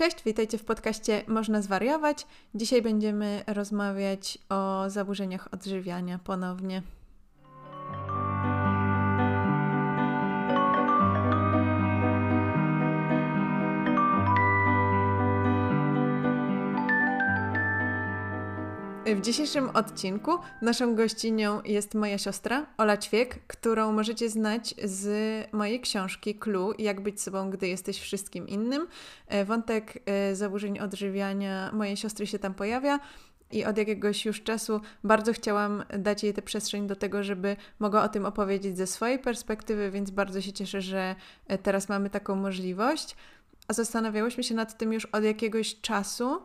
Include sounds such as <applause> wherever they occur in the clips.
Cześć, witajcie w podcaście Można zwariować. Dzisiaj będziemy rozmawiać o zaburzeniach odżywiania ponownie. W dzisiejszym odcinku naszą gościnią jest moja siostra Ola Ćwiek, którą możecie znać z mojej książki Clue Jak być sobą, gdy jesteś wszystkim innym. E, wątek e, zaburzeń odżywiania mojej siostry się tam pojawia. I od jakiegoś już czasu bardzo chciałam dać jej tę przestrzeń do tego, żeby mogła o tym opowiedzieć ze swojej perspektywy, więc bardzo się cieszę, że e, teraz mamy taką możliwość. A zastanawiałyśmy się nad tym już od jakiegoś czasu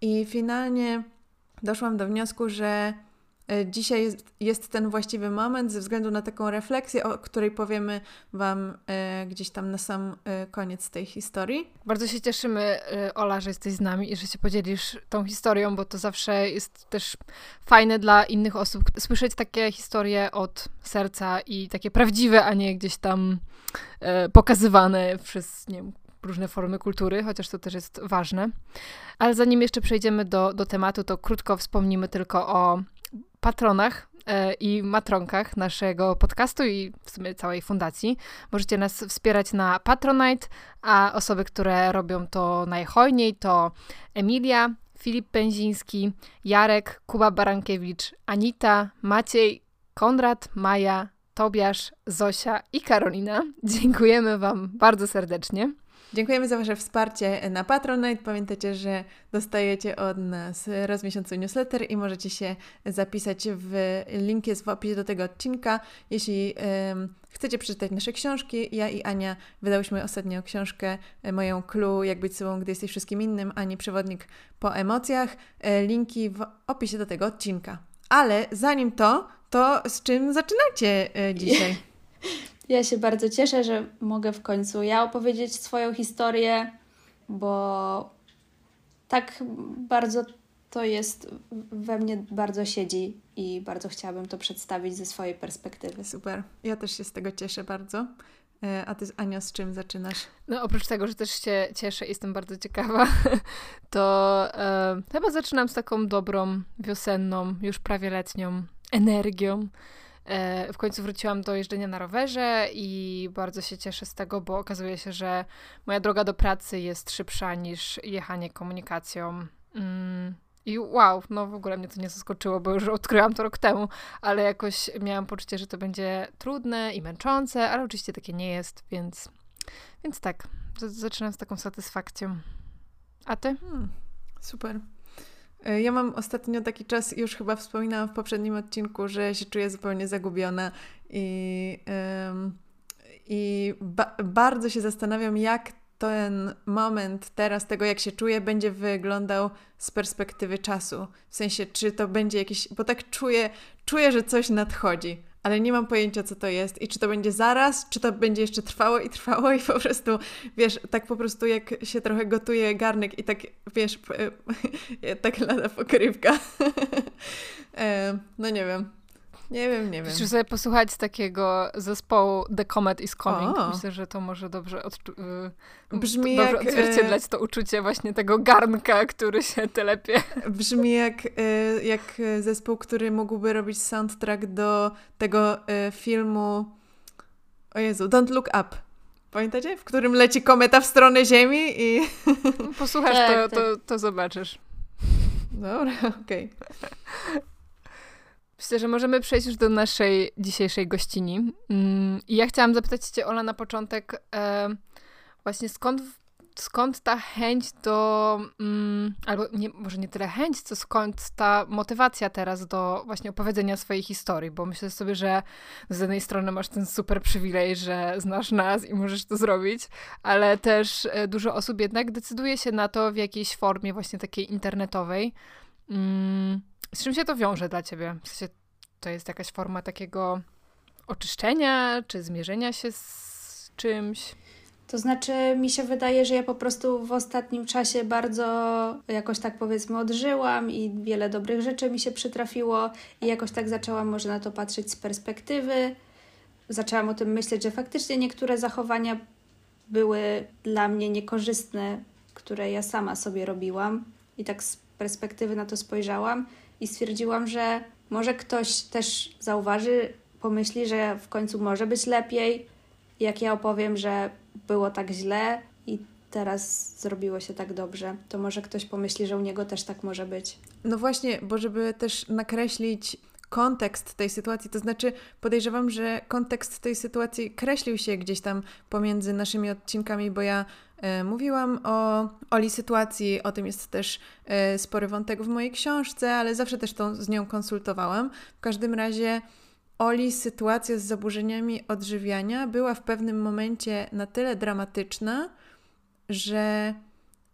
i finalnie doszłam do wniosku, że e, dzisiaj jest, jest, ten właściwy moment ze względu na taką refleksję, o której powiemy Wam e, gdzieś tam na sam e, koniec tej historii. Bardzo się cieszymy, Ola, że jesteś z nami i że się podzielisz tą historią, bo to zawsze jest też fajne dla innych osób słyszeć takie historie od serca i takie prawdziwe, a nie gdzieś tam pokazywane przez, nie wiem, różne formy kultury, chociaż to też jest ważne. Ale zanim jeszcze przejdziemy do, do tematu, to krótko wspomnimy tylko o patronach e, i matronkach naszego podcastu i w sumie całej fundacji. Możecie nas wspierać na Patronite, a osoby, które robią to najhojniej to Emilia, Filip Pęziński, Jarek, Kuba Barankiewicz, Anita, Maciej, Konrad, Maja, Tobiasz, Zosia i Karolina. Dziękujemy Wam bardzo serdecznie. Dziękujemy za Wasze wsparcie na Patronite. Pamiętajcie, że dostajecie od nas raz w miesiącu newsletter i możecie się zapisać w link jest w opisie do tego odcinka. Jeśli um, chcecie przeczytać nasze książki, ja i Ania wydałyśmy ostatnio książkę e, moją Clue, jak być sobą, gdy jesteś wszystkim innym, Ani przewodnik po emocjach. E, linki w opisie do tego odcinka. Ale zanim to, to z czym zaczynacie e, dzisiaj? <laughs> Ja się bardzo cieszę, że mogę w końcu ja opowiedzieć swoją historię, bo tak bardzo to jest we mnie bardzo siedzi i bardzo chciałabym to przedstawić ze swojej perspektywy. Super. Ja też się z tego cieszę bardzo. E, a ty, Ania, z czym zaczynasz? No, oprócz tego, że też się cieszę i jestem bardzo ciekawa, <laughs> to e, chyba zaczynam z taką dobrą, wiosenną, już prawie letnią energią. E, w końcu wróciłam do jeżdżenia na rowerze i bardzo się cieszę z tego, bo okazuje się, że moja droga do pracy jest szybsza niż jechanie komunikacją. Mm, I wow, no w ogóle mnie to nie zaskoczyło, bo już odkryłam to rok temu, ale jakoś miałam poczucie, że to będzie trudne i męczące, ale oczywiście takie nie jest, więc, więc tak, zaczynam z taką satysfakcją. A ty? Hmm, super. E, ja mam ostatnio taki czas, już chyba wspominałam w poprzednim odcinku, że się czuję zupełnie zagubiona i, i ba bardzo się zastanawiam, jak ten moment teraz tego, jak się czuję, będzie wyglądał z perspektywy czasu. W sensie, czy to będzie jakieś, bo tak czuję, czuję, że coś nadchodzi ale nie mam pojęcia, co to jest i czy to będzie zaraz, czy to będzie jeszcze trwało i trwało i po prostu, wiesz, tak po prostu jak się trochę gotuje garnek i tak, wiesz, <laughs> tak lada pokrywka. <laughs> No nie wiem. Nie wiem, nie wiem. Musisz sobie posłuchać takiego zespołu The Comet is Coming. O. Myślę, że to może dobrze, odczu- y, Brzmi dobrze jak, odzwierciedlać to uczucie właśnie tego garnka, który się telepie. Brzmi jak, y, jak zespół, który mógłby robić soundtrack do tego y, filmu o Jezu, Don't Look Up. Pamiętacie? W którym leci kometa w stronę Ziemi i... Posłuchasz, tak, to, tak. To, to zobaczysz. Dobra, okej. Okay. Myślę, że możemy przejść już do naszej dzisiejszej gościni. Mm, I ja chciałam zapytać Cię, Ola, na początek, e, właśnie skąd, skąd ta chęć do, mm, albo nie, może nie tyle chęć, co skąd ta motywacja teraz do właśnie opowiedzenia swojej historii, bo myślę sobie, że z jednej strony masz ten super przywilej, że znasz nas i możesz to zrobić, ale też e, dużo osób jednak decyduje się na to w jakiejś formie właśnie takiej internetowej. Mm, z czym się to wiąże dla ciebie? W sensie, to jest jakaś forma takiego oczyszczenia, czy zmierzenia się z czymś? To znaczy, mi się wydaje, że ja po prostu w ostatnim czasie bardzo jakoś tak powiedzmy odżyłam i wiele dobrych rzeczy mi się przytrafiło i jakoś tak zaczęłam może na to patrzeć z perspektywy. Zaczęłam o tym myśleć, że faktycznie niektóre zachowania były dla mnie niekorzystne które ja sama sobie robiłam i tak z perspektywy na to spojrzałam i stwierdziłam, że może ktoś też zauważy, pomyśli, że w końcu może być lepiej, jak ja opowiem, że było tak źle i teraz zrobiło się tak dobrze, to może ktoś pomyśli, że u niego też tak może być. No właśnie, bo żeby też nakreślić kontekst tej sytuacji, to znaczy podejrzewam, że kontekst tej sytuacji kreślił się gdzieś tam pomiędzy naszymi odcinkami, bo ja mówiłam o Oli sytuacji, o tym jest też e, spory wątek w mojej książce, ale zawsze też to z nią konsultowałam. W każdym razie Oli sytuacja z zaburzeniami odżywiania była w pewnym momencie na tyle dramatyczna, że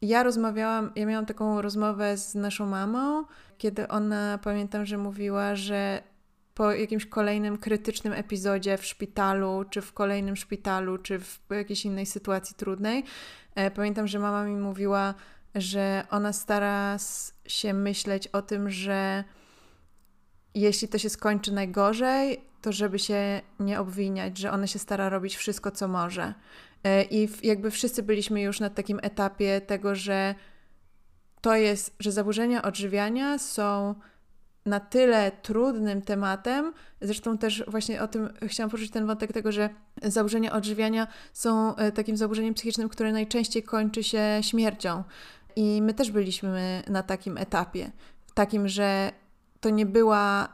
ja rozmawiałam, ja miałam taką rozmowę z naszą mamą, kiedy ona, pamiętam, że mówiła, że po jakimś kolejnym krytycznym epizodzie w szpitalu, czy w kolejnym szpitalu, czy w jakiejś innej sytuacji trudnej, e, pamiętam, że mama mi mówiła, że ona stara się myśleć o tym, że jeśli to się skończy najgorzej, to żeby się nie obwiniać, że ona się stara robić wszystko, co może. E, I jakby wszyscy byliśmy już na takim etapie tego, że to jest, że zaburzenia odżywiania są na tyle trudnym tematem, zresztą też właśnie o tym chciałam poruszyć ten wątek tego, że zaburzenia odżywiania są e, takim zaburzeniem psychicznym, które najczęściej kończy się śmiercią. I my też byliśmy na takim etapie, takim, że to nie była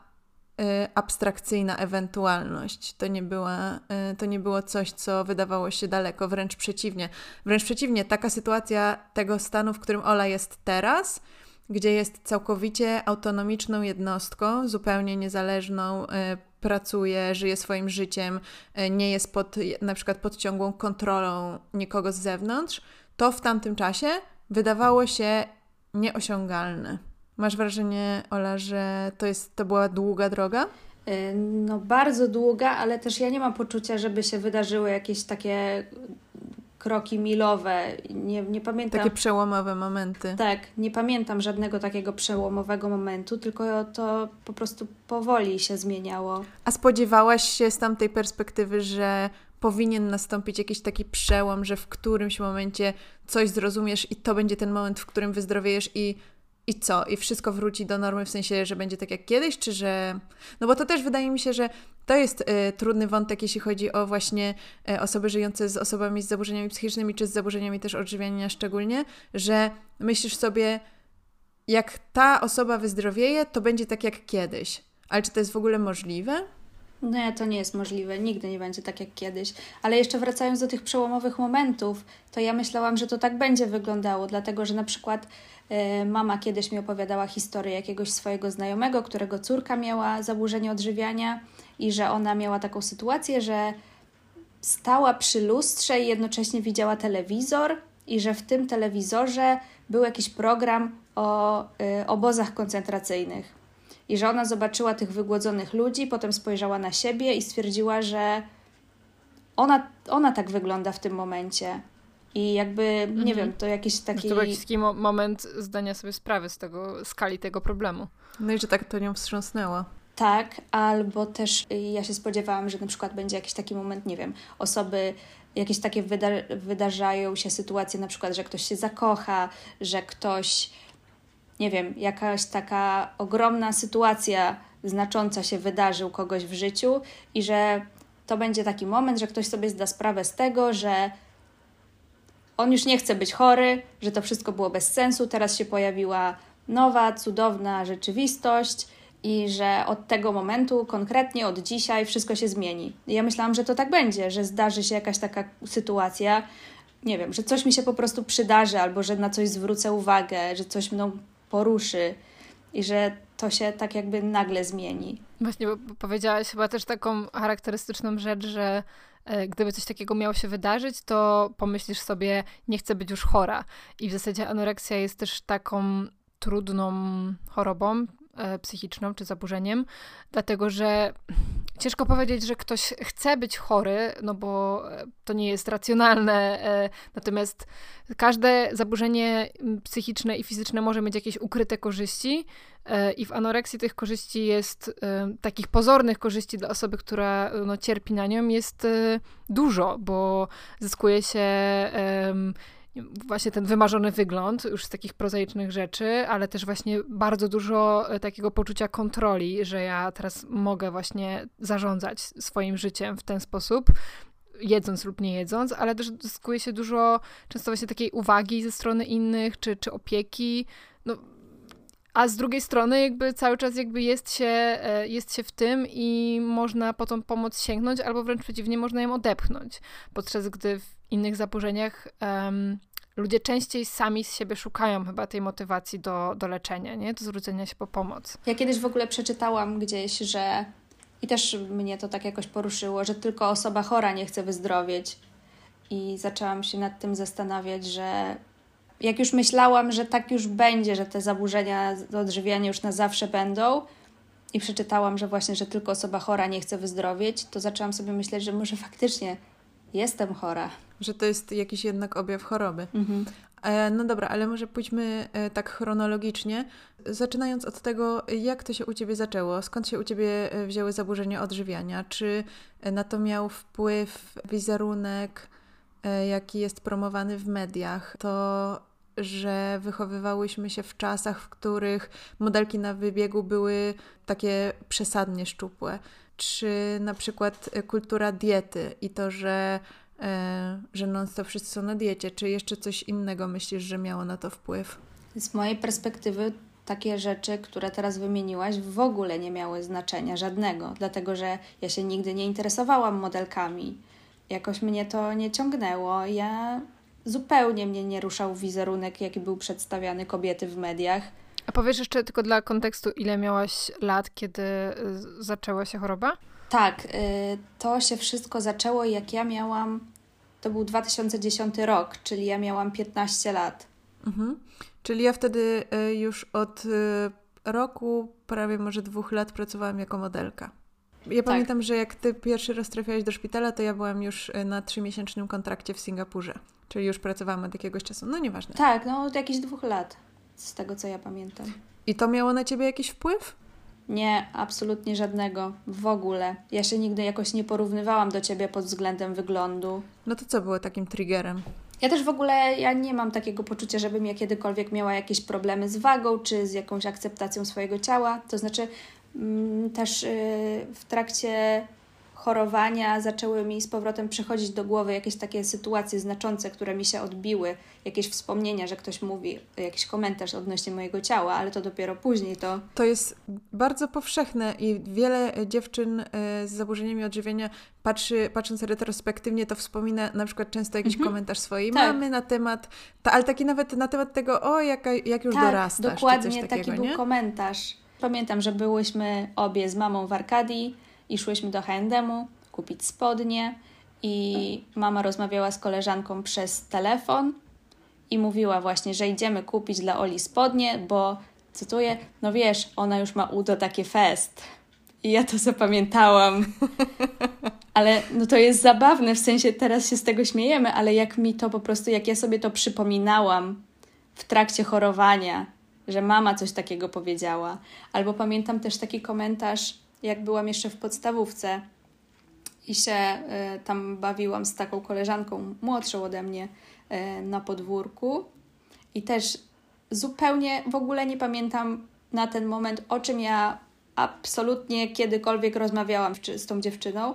Y, abstrakcyjna ewentualność. To nie, była, y, to nie było coś, co wydawało się daleko, wręcz przeciwnie. Wręcz przeciwnie, taka sytuacja tego stanu, w którym Ola jest teraz, gdzie jest całkowicie autonomiczną jednostką, zupełnie niezależną, y, pracuje, żyje swoim życiem, nie jest pod, na przykład pod ciągłą kontrolą nikogo z zewnątrz, to w tamtym czasie wydawało się nieosiągalne. Masz wrażenie, Ola, że to, jest, to była długa droga? Y, no, bardzo długa, ale też ja nie mam poczucia, żeby się wydarzyły jakieś takie kroki milowe. Nie, nie pamiętam. Takie przełomowe momenty. Tak, nie pamiętam żadnego takiego przełomowego momentu, tylko to po prostu powoli się zmieniało. A spodziewałaś się z tamtej perspektywy, że powinien nastąpić jakiś taki przełom, że w którymś momencie coś zrozumiesz i to będzie ten moment, w którym wyzdrowiejesz i i co? I wszystko wróci do normy, w sensie, że będzie tak jak kiedyś, czy że. No bo to też wydaje mi się, że to jest y, trudny wątek, jeśli chodzi o właśnie y, osoby żyjące z osobami z zaburzeniami psychicznymi, czy z zaburzeniami też odżywiania szczególnie, że myślisz sobie, jak ta osoba wyzdrowieje, to będzie tak jak kiedyś. Ale czy to jest w ogóle możliwe? Nie, to nie jest możliwe. Nigdy nie będzie tak jak kiedyś. Ale jeszcze wracając do tych przełomowych momentów, to ja myślałam, że to tak będzie wyglądało, dlatego że na przykład mama kiedyś mi opowiadała historię jakiegoś swojego znajomego, którego córka miała zaburzenie odżywiania i że ona miała taką sytuację, że stała przy lustrze i jednocześnie widziała telewizor i że w tym telewizorze był jakiś program o y, obozach koncentracyjnych i że ona zobaczyła tych wygłodzonych ludzi, potem spojrzała na siebie i stwierdziła, że ona, ona tak wygląda w tym momencie. I jakby, mhm. nie wiem, to jakiś taki... To był jakiś taki mo moment zdania sobie sprawy z tego, skali tego problemu. No i że tak to nią wstrząsnęło. Tak, albo też ja się spodziewałam, że na przykład będzie jakiś taki moment, nie wiem, osoby, jakieś takie wyda wydarzają się sytuacje, na przykład, że ktoś się zakocha, że ktoś nie wiem, jakaś taka ogromna sytuacja znacząca się wydarzy u kogoś w życiu i że to będzie taki moment, że ktoś sobie zda sprawę z tego, że on już nie chce być chory, że to wszystko było bez sensu, teraz się pojawiła nowa, cudowna rzeczywistość i że od tego momentu, konkretnie od dzisiaj, wszystko się zmieni. I ja myślałam, że to tak będzie, że zdarzy się jakaś taka sytuacja, nie wiem, że coś mi się po prostu przydarzy, albo że na coś zwrócę uwagę, że coś mną poruszy i że to się tak jakby nagle zmieni. Właśnie, bo powiedziałaś chyba też taką charakterystyczną rzecz, że gdyby coś takiego miało się wydarzyć, to pomyślisz sobie, nie chcę być już chora. I w zasadzie anoreksja jest też taką trudną chorobą e, psychiczną czy zaburzeniem, dlatego że <laughs> ciężko powiedzieć, że ktoś chce być chory, no bo e, to nie jest racjonalne. E, natomiast każde zaburzenie psychiczne i fizyczne może mieć jakieś ukryte korzyści. E, I w anoreksji tych korzyści jest, takich pozornych korzyści dla osoby, która no, cierpi na nią, jest dużo, bo zyskuje się właśnie ten wymarzony wygląd już z takich prozaicznych rzeczy, ale też właśnie bardzo dużo e, takiego poczucia kontroli, że ja teraz mogę właśnie zarządzać swoim życiem w ten sposób, jedząc lub nie jedząc, ale też zyskuje się dużo często właśnie takiej uwagi ze strony innych, czy, czy opieki. No, a z drugiej strony jakby cały czas jakby jest się, e, jest się w tym i można po tą pomoc sięgnąć, albo wręcz przeciwnie, można ją odepchnąć. Podczas gdy w innych zaburzeniach um, ludzie częściej sami z siebie szukają chyba tej motywacji do, do leczenia, nie? Do zwrócenia się po pomoc. Ja kiedyś w ogóle przeczytałam gdzieś, że i też mnie to tak jakoś poruszyło, że tylko osoba chora nie chce wyzdrowieć. I zaczęłam się nad tym zastanawiać, że jak już myślałam, że tak już będzie, że te zaburzenia odżywiania już na zawsze będą, i przeczytałam, że właśnie, że tylko osoba chora nie chce wyzdrowieć, to zaczęłam sobie myśleć, że może faktycznie jestem chora. Że to jest jakiś jednak objaw choroby. Mhm. E, no dobra, ale może pójdźmy e, tak chronologicznie, zaczynając od tego, jak to się u Ciebie zaczęło, skąd się u Ciebie e, wzięły zaburzenia odżywiania, czy na to miał wpływ wizerunek, jaki jest promowany w mediach, to że wychowywałyśmy się w czasach, w których modelki na wybiegu były takie przesadnie szczupłe, czy na przykład kultura diety i to, że E, że non-stop wszyscy są na diecie, czy jeszcze coś innego myślisz, że miało na to wpływ? Z mojej perspektywy takie rzeczy, które teraz wymieniłaś, w ogóle nie miały znaczenia żadnego, dlatego że ja się nigdy nie interesowałam modelkami. Jakoś mnie to nie ciągnęło. Ja zupełnie mnie nie ruszał wizerunek, jaki był przedstawiany kobiety w mediach. A powiesz jeszcze tylko dla kontekstu, ile miałaś lat, kiedy y, zaczęła się choroba? Tak, y, to się wszystko zaczęło, jak ja miałam. To był 2010 rok, czyli ja miałam 15 lat. Mhm. Czyli ja wtedy y, już od roku, prawie może dwóch lat pracowałam jako modelka. Ja tak. pamiętam, że jak ty pierwszy raz trafiałaś do szpitala, to ja byłam już na trzymiesięcznym kontrakcie w Singapurze. Czyli już pracowałam od jakiegoś czasu. No nieważne. Tak, no od jakichś dwóch lat, z tego co ja pamiętam. I to miało na ciebie jakiś wpływ? Nie, absolutnie żadnego. W ogóle. Ja się nigdy jakoś nie porównywałam do ciebie pod względem wyglądu. No to co było takim triggerem? Ja też w ogóle ja nie mam takiego poczucia, żebym ja kiedykolwiek miała jakieś problemy z wagą czy z jakąś akceptacją swojego ciała. To znaczy, mm, też yy, w trakcie chorowania zaczęły mi z powrotem przychodzić do głowy jakieś takie sytuacje znaczące, które mi się odbiły, jakieś wspomnienia, że ktoś mówi, jakiś komentarz odnośnie mojego ciała, ale to dopiero później to. To jest bardzo powszechne i wiele dziewczyn e, z zaburzeniami odżywiania patrzy, patrząc retrospektywnie, to wspomina na przykład często jakiś mhm. komentarz swojej tak. mamy na temat, ta, ale taki nawet na temat tego, o jaka, jak już tak, dorastasz. dokładnie taki był nie? komentarz. Pamiętam, że byłyśmy obie z mamą w Arkadii i szłyśmy do H&M-u kupić spodnie i mama rozmawiała z koleżanką przez telefon i mówiła właśnie, że idziemy kupić dla Oli spodnie, bo cytuję, no wiesz, ona już ma udo takie fest. I ja to zapamiętałam. <laughs> Ale no to jest zabawne, w sensie teraz się z tego śmiejemy, ale jak mi to po prostu, jak ja sobie to przypominałam w trakcie chorowania, że mama coś takiego powiedziała. Albo pamiętam też taki komentarz jak byłam jeszcze w podstawówce i się y, tam bawiłam z taką koleżanką młodszą ode mnie y, na podwórku i też zupełnie w ogóle nie pamiętam na ten moment, o czym ja absolutnie kiedykolwiek rozmawiałam z tą dziewczyną.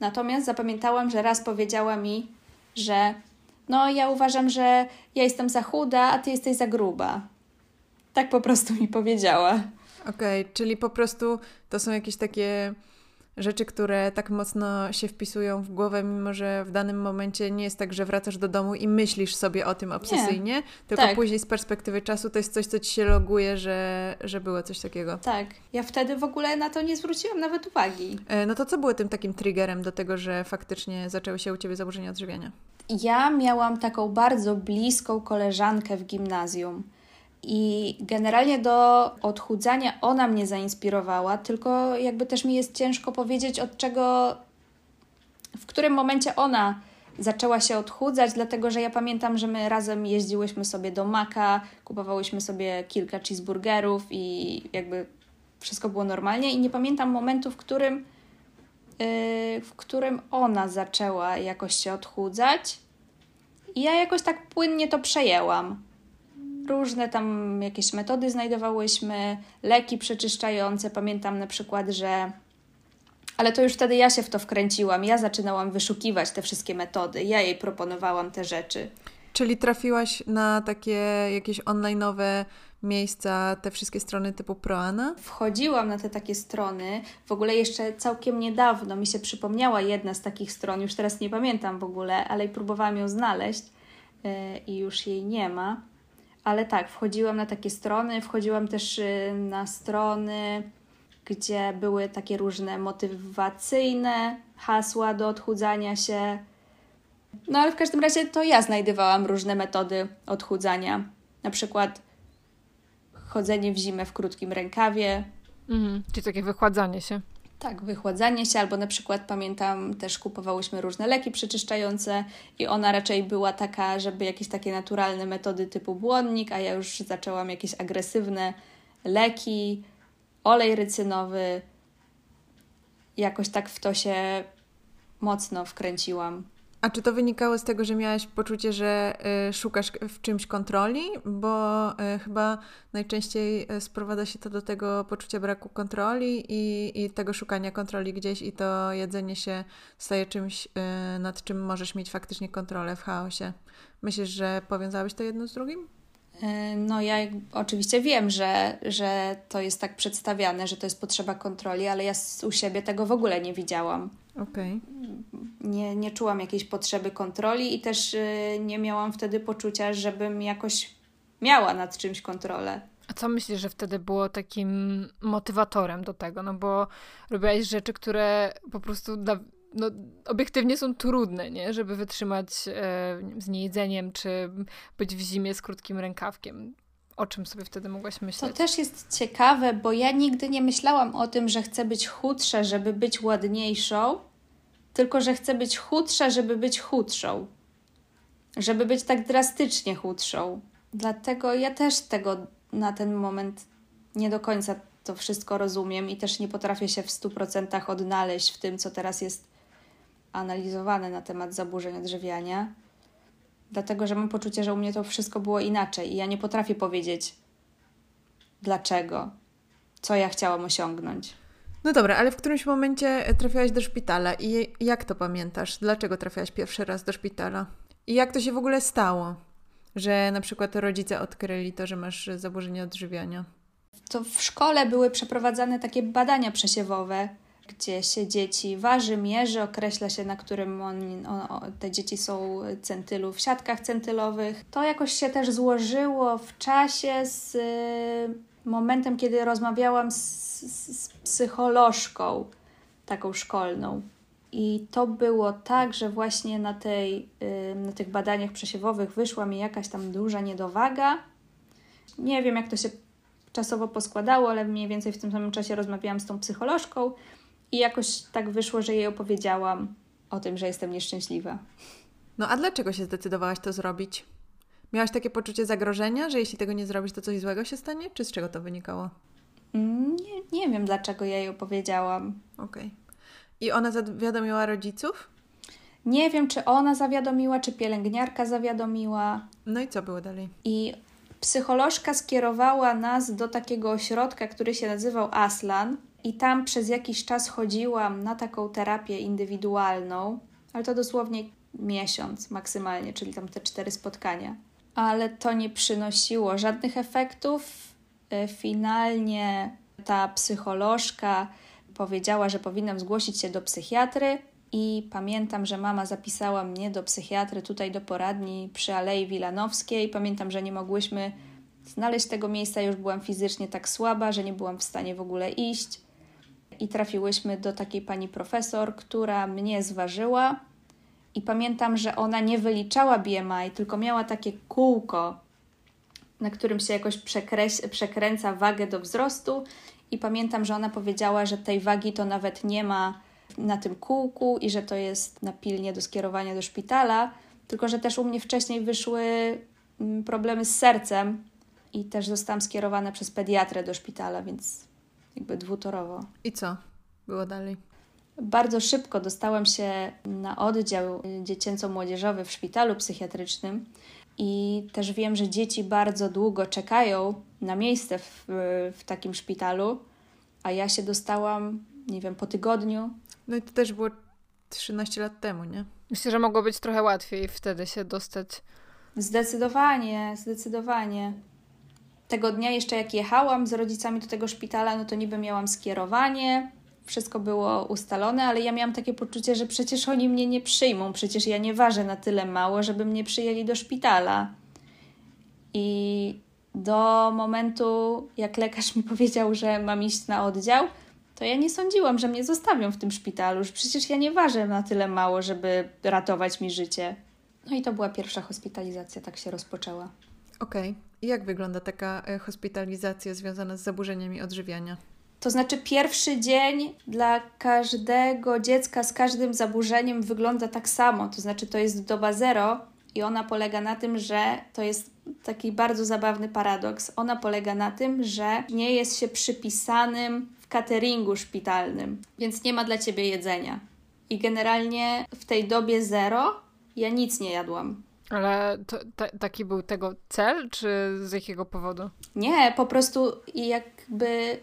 Natomiast zapamiętałam, że raz powiedziała mi, że no ja uważam, że ja jestem za chuda, a ty jesteś za gruba. Tak po prostu mi powiedziała. Okej, okay, czyli po prostu to są jakieś takie rzeczy, które tak mocno się wpisują w głowę, mimo że w danym momencie nie jest tak, że wracasz do domu i myślisz sobie o tym obsesyjnie, nie. tylko tak. później z perspektywy czasu to jest coś, co ci się loguje, że, że było coś takiego. Tak. Ja wtedy w ogóle na to nie zwróciłam nawet uwagi. E, no to co było tym takim triggerem do tego, że faktycznie zaczęły się u Ciebie zaburzenia odżywiania? Ja miałam taką bardzo bliską koleżankę w gimnazjum i generalnie do odchudzania ona mnie zainspirowała, tylko jakby też mi jest ciężko powiedzieć, od czego, w którym momencie ona zaczęła się odchudzać, dlatego że ja pamiętam, że my razem jeździłyśmy sobie do Maka, kupowałyśmy sobie kilka cheeseburgerów i jakby wszystko było normalnie. I nie pamiętam momentu, w którym, yy, w którym ona zaczęła jakoś się odchudzać. I ja jakoś tak płynnie to przejęłam. Różne tam jakieś metody znajdowałyśmy, leki przeczyszczające. Pamiętam na przykład, że. Ale to już wtedy ja się w to wkręciłam. Ja zaczynałam wyszukiwać te wszystkie metody. Ja jej proponowałam te rzeczy. Czyli trafiłaś na takie jakieś online'owe miejsca, te wszystkie strony typu Proana? Wchodziłam na te takie strony. W ogóle jeszcze całkiem niedawno mi się przypomniała jedna z takich stron, już teraz nie pamiętam w ogóle, ale próbowałam ją znaleźć yy, i już jej nie ma. Ale tak, wchodziłam na takie strony, wchodziłam też yy, na strony, gdzie były takie różne motywacyjne hasła do odchudzania się. No ale w każdym razie to ja znajdowałam różne metody odchudzania. Na przykład chodzenie w zimę w krótkim rękawie. Mhm, czyli takie wychładzanie się. Tak, wychładzanie się, albo na przykład pamiętam też kupowałyśmy różne leki przeczyszczające i ona raczej była taka, żeby jakieś takie naturalne metody typu błonnik, a ja już zaczęłam jakieś agresywne leki, olej rycynowy. Jakoś tak w to się mocno wkręciłam. A czy to wynikało z tego, że miałaś poczucie, że y, szukasz w czymś kontroli? Bo y, chyba najczęściej y, sprowadza się to do tego poczucia braku kontroli i, i tego szukania kontroli gdzieś, i to jedzenie się staje czymś, nad czym możesz mieć faktycznie kontrolę w chaosie. Myślisz, że powiązałabyś to jedno z drugim? No, ja oczywiście wiem, że, że to jest tak przedstawiane, że to jest potrzeba kontroli, ale ja u siebie tego w ogóle nie widziałam. Okay. Nie, nie czułam jakiejś potrzeby kontroli i też y, nie miałam wtedy poczucia, żebym jakoś miała nad czymś kontrolę. A co myślisz, że wtedy było takim motywatorem do tego? No bo robiłaś rzeczy, które po prostu da, no, obiektywnie są trudne, nie? Żeby wytrzymać e, z niejedzeniem, czy być w zimie z krótkim rękawkiem. O czym sobie wtedy mogłaś myśleć? To też jest ciekawe, bo ja nigdy nie myślałam o tym, że chcę być chudsza, żeby być ładniejszą, tylko że chcę być chudsza, żeby być chudszą. Żeby być tak drastycznie chudszą. Dlatego ja też tego na ten moment nie do końca to wszystko rozumiem i też nie potrafię się w 100% odnaleźć w tym, co teraz jest analizowane na temat zaburzeń odżywiania dlatego że mam poczucie, że u mnie to wszystko było inaczej i ja nie potrafię powiedzieć dlaczego, co ja chciałam osiągnąć. No dobra, ale w którymś momencie trafiłaś do szpitala i jak to pamiętasz? Dlaczego trafiłaś pierwszy raz do szpitala? I jak to się w ogóle stało, że na przykład rodzice odkryli to, że masz zaburzenie odżywiania? To w szkole były przeprowadzane takie badania przesiewowe, gdzie się dzieci waży, mierzy, określa się, na którym on, o, te dzieci są centylu w siatkach centylowych. To jakoś się też złożyło w czasie z y, momentem, kiedy rozmawiałam z, z, psycholożką, taką szkolną. I to było tak, że właśnie na, tej, na tych badaniach przesiewowych wyszła mi jakaś tam duża niedowaga. Nie wiem, jak to się czasowo poskładało, ale mniej więcej w tym samym czasie rozmawiałam z tą psycholożką i jakoś tak wyszło, że jej opowiedziałam o tym, że jestem nieszczęśliwa. No a dlaczego się zdecydowałaś to zrobić? Miałaś takie poczucie zagrożenia, że jeśli tego nie zrobisz, to coś złego się stanie? Czy z czego to wynikało? Mm, nie, nie wiem, dlaczego ja jej opowiedziałam. Okej. Okay. I ona zawiadomiła rodziców? Nie wiem, czy ona zawiadomiła, czy pielęgniarka zawiadomiła. No i co było dalej? I psycholożka skierowała nas do takiego ośrodka, który się nazywał Aslan. I tam przez jakiś czas chodziłam na taką terapię indywidualną, ale to dosłownie miesiąc maksymalnie, czyli tam te cztery spotkania. Ale to nie przynosiło żadnych efektów. E, finalnie ta psycholożka powiedziała, że powinnam zgłosić się do psychiatry. I pamiętam, że mama zapisała mnie do psychiatry tutaj do poradni przy Alei Wilanowskiej. Pamiętam, że nie mogłyśmy znaleźć tego miejsca, już byłam fizycznie tak słaba, że nie byłam w stanie w ogóle iść i trafiłyśmy do takiej pani profesor, która mnie zważyła. I pamiętam, że ona nie wyliczała BMI, tylko miała takie kółko, na którym się jakoś przekręca wagę do wzrostu. I pamiętam, że ona powiedziała, że tej wagi to nawet nie ma na tym kółku i że to jest na pilnie do skierowania do szpitala. Tylko, że też u mnie wcześniej wyszły mm, problemy z sercem i też zostałam skierowana przez pediatrę do szpitala, więc jakby dwutorowo. I co było dalej? Bardzo szybko dostałam się na oddział dziecięco-młodzieżowy w szpitalu psychiatrycznym i też wiem, że dzieci bardzo długo czekają na miejsce w, w takim szpitalu, a ja się dostałam, nie wiem, po tygodniu. No i to też było 13 lat temu, nie? Myślę, że mogło być trochę łatwiej wtedy się dostać. Zdecydowanie, zdecydowanie. Tego dnia jeszcze jak jechałam z rodzicami do tego szpitala, no to niby miałam skierowanie, wszystko było ustalone, ale ja miałam takie poczucie, że przecież oni mnie nie przyjmą, przecież ja nie ważę na tyle mało, żeby mnie przyjęli do szpitala. I do momentu, jak lekarz mi powiedział, że mam iść na oddział, to ja nie sądziłam, że mnie zostawią w tym szpitalu, że przecież ja nie ważę na tyle mało, żeby ratować mi życie. No i to była pierwsza hospitalizacja, tak się rozpoczęła. Okej. Okay. Jak wygląda taka e, hospitalizacja związana z zaburzeniami odżywiania? To znaczy, pierwszy dzień dla każdego dziecka z każdym zaburzeniem wygląda tak samo. To znaczy, to jest doba zero i ona polega na tym, że to jest taki bardzo zabawny paradoks. Ona polega na tym, że nie jest się przypisanym w cateringu szpitalnym, więc nie ma dla ciebie jedzenia. I generalnie w tej dobie zero ja nic nie jadłam. Ale to, taki był tego cel, czy z jakiego powodu? Nie, po prostu jakby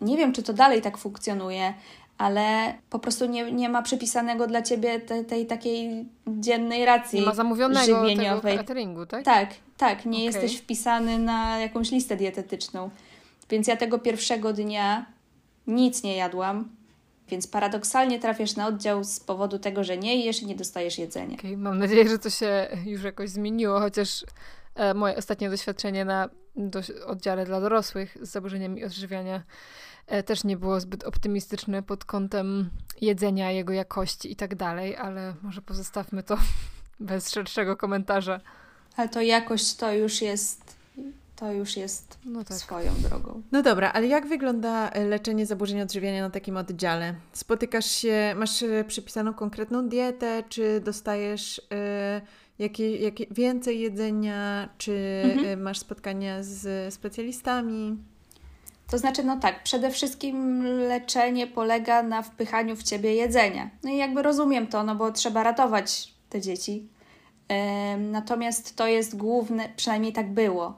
nie wiem, czy to dalej tak funkcjonuje, ale po prostu nie, nie ma przypisanego dla ciebie te, tej takiej dziennej racji Nie ma zamówionego żywieniowej. cateringu, tak? Tak, tak. Nie okay. jesteś wpisany na jakąś listę dietetyczną. Więc ja tego pierwszego dnia nic nie jadłam, więc paradoksalnie trafiasz na oddział z powodu tego, że nie jesz i nie dostajesz jedzenia. Okay, mam nadzieję, że to się już jakoś zmieniło, chociaż e, moje ostatnie doświadczenie na oddziale dla dorosłych z zaburzeniami odżywiania też nie było zbyt optymistyczne pod kątem jedzenia, jego jakości i tak dalej, ale może pozostawmy to <laughs> bez szerszego komentarza. Ale to jakość to już jest to już jest no tak. swoją drogą. No dobra, ale jak wygląda e, leczenie zaburzeń odżywiania na takim oddziale? Spotykasz się, masz e, przypisaną konkretną dietę, czy dostajesz jakie, jakie więcej jedzenia, czy mhm. masz spotkania z specjalistami? To znaczy, no tak, przede wszystkim leczenie polega na wpychaniu w ciebie jedzenia. No i jakby rozumiem to, no bo trzeba ratować te dzieci. Natomiast to jest główny, przynajmniej tak było,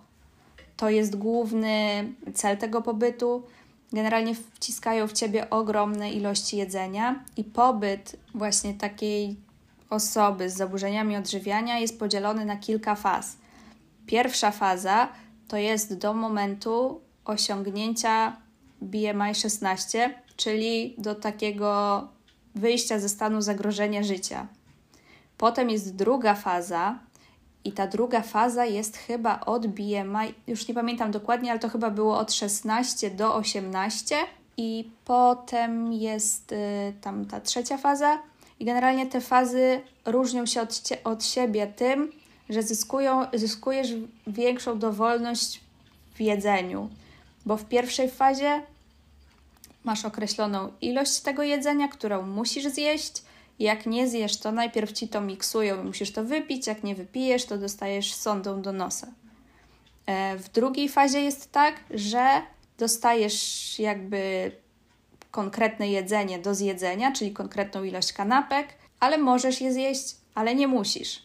to jest główny cel tego pobytu. Generalnie wciskają w ciebie ogromne ilości jedzenia i pobyt właśnie takiej osoby z zaburzeniami odżywiania jest podzielony na kilka faz. Pierwsza faza to jest do momentu osiągnięcia BMI 16, czyli do takiego wyjścia ze stanu zagrożenia życia. Potem jest druga faza, i ta druga faza jest chyba od BMI, już nie pamiętam dokładnie, ale to chyba było od 16 do 18. I potem jest y, tam ta trzecia faza, i generalnie te fazy różnią się od, od siebie tym, że zyskują, zyskujesz większą dowolność w jedzeniu, bo w pierwszej fazie masz określoną ilość tego jedzenia, którą musisz zjeść. Jak nie zjesz, to najpierw ci to miksują i musisz to wypić. Jak nie wypijesz, to dostajesz sondą do nosa. E, w drugiej fazie jest tak, że dostajesz jakby konkretne jedzenie do zjedzenia, czyli konkretną ilość kanapek, ale możesz je zjeść, ale nie musisz.